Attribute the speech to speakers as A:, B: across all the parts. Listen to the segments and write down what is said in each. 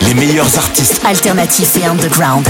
A: Les meilleurs artistes.
B: Alternatifs et underground.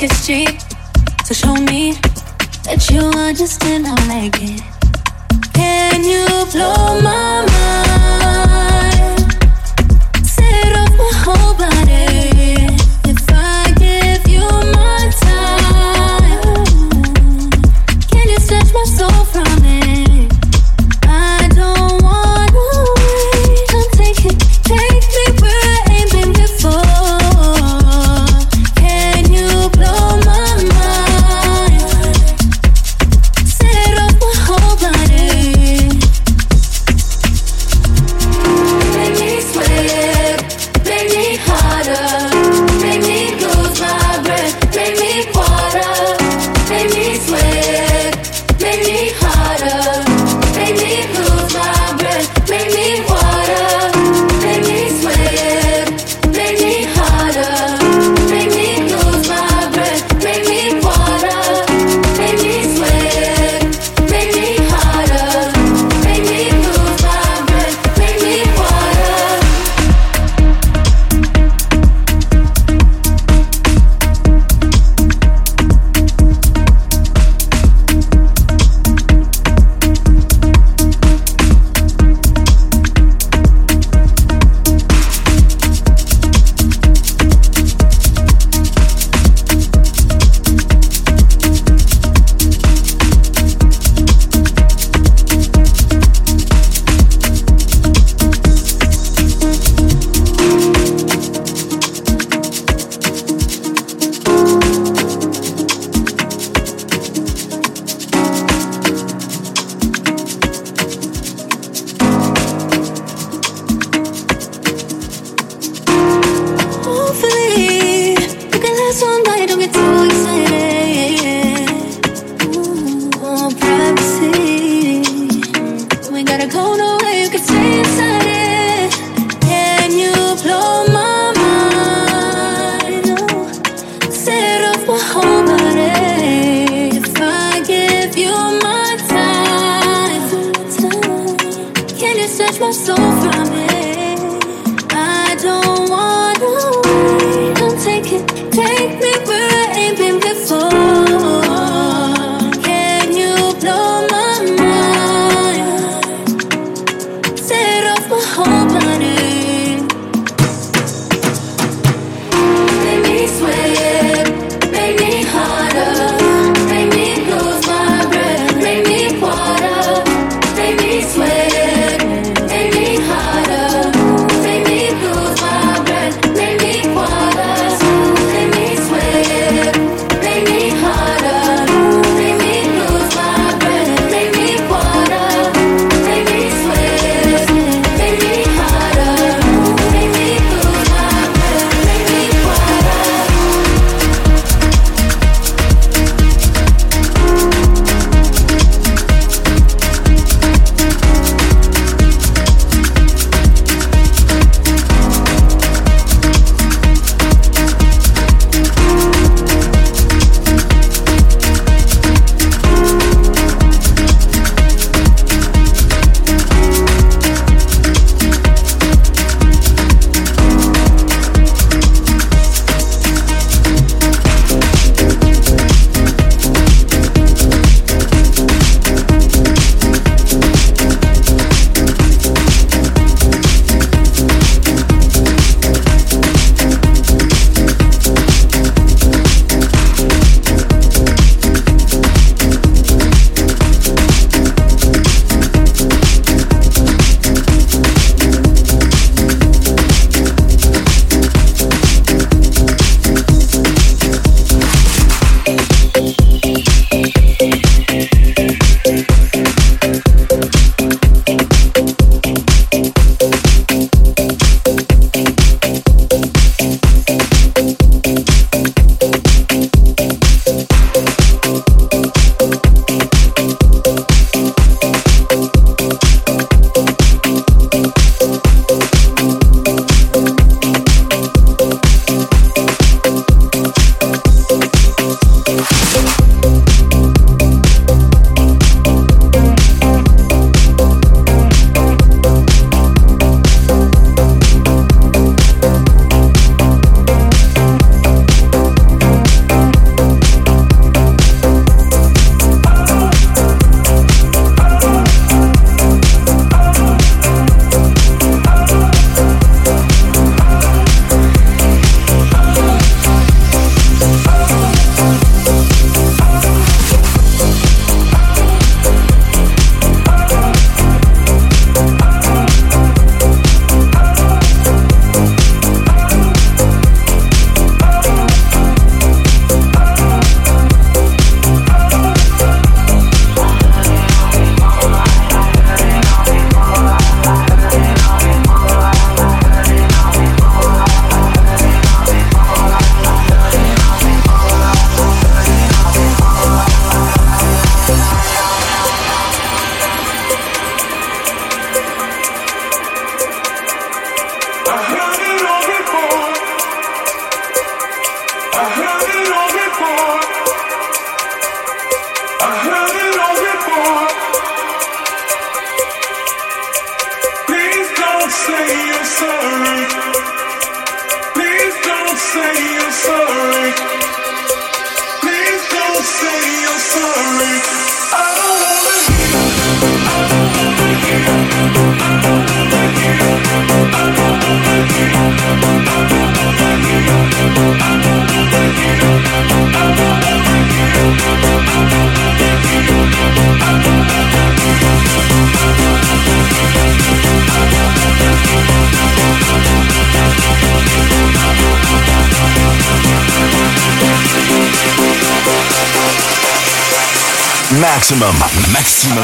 C: talk is cheap. So show me that you understand I like it. Can you blow
A: my mind?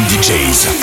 A: DJs.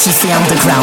C: fantasy underground.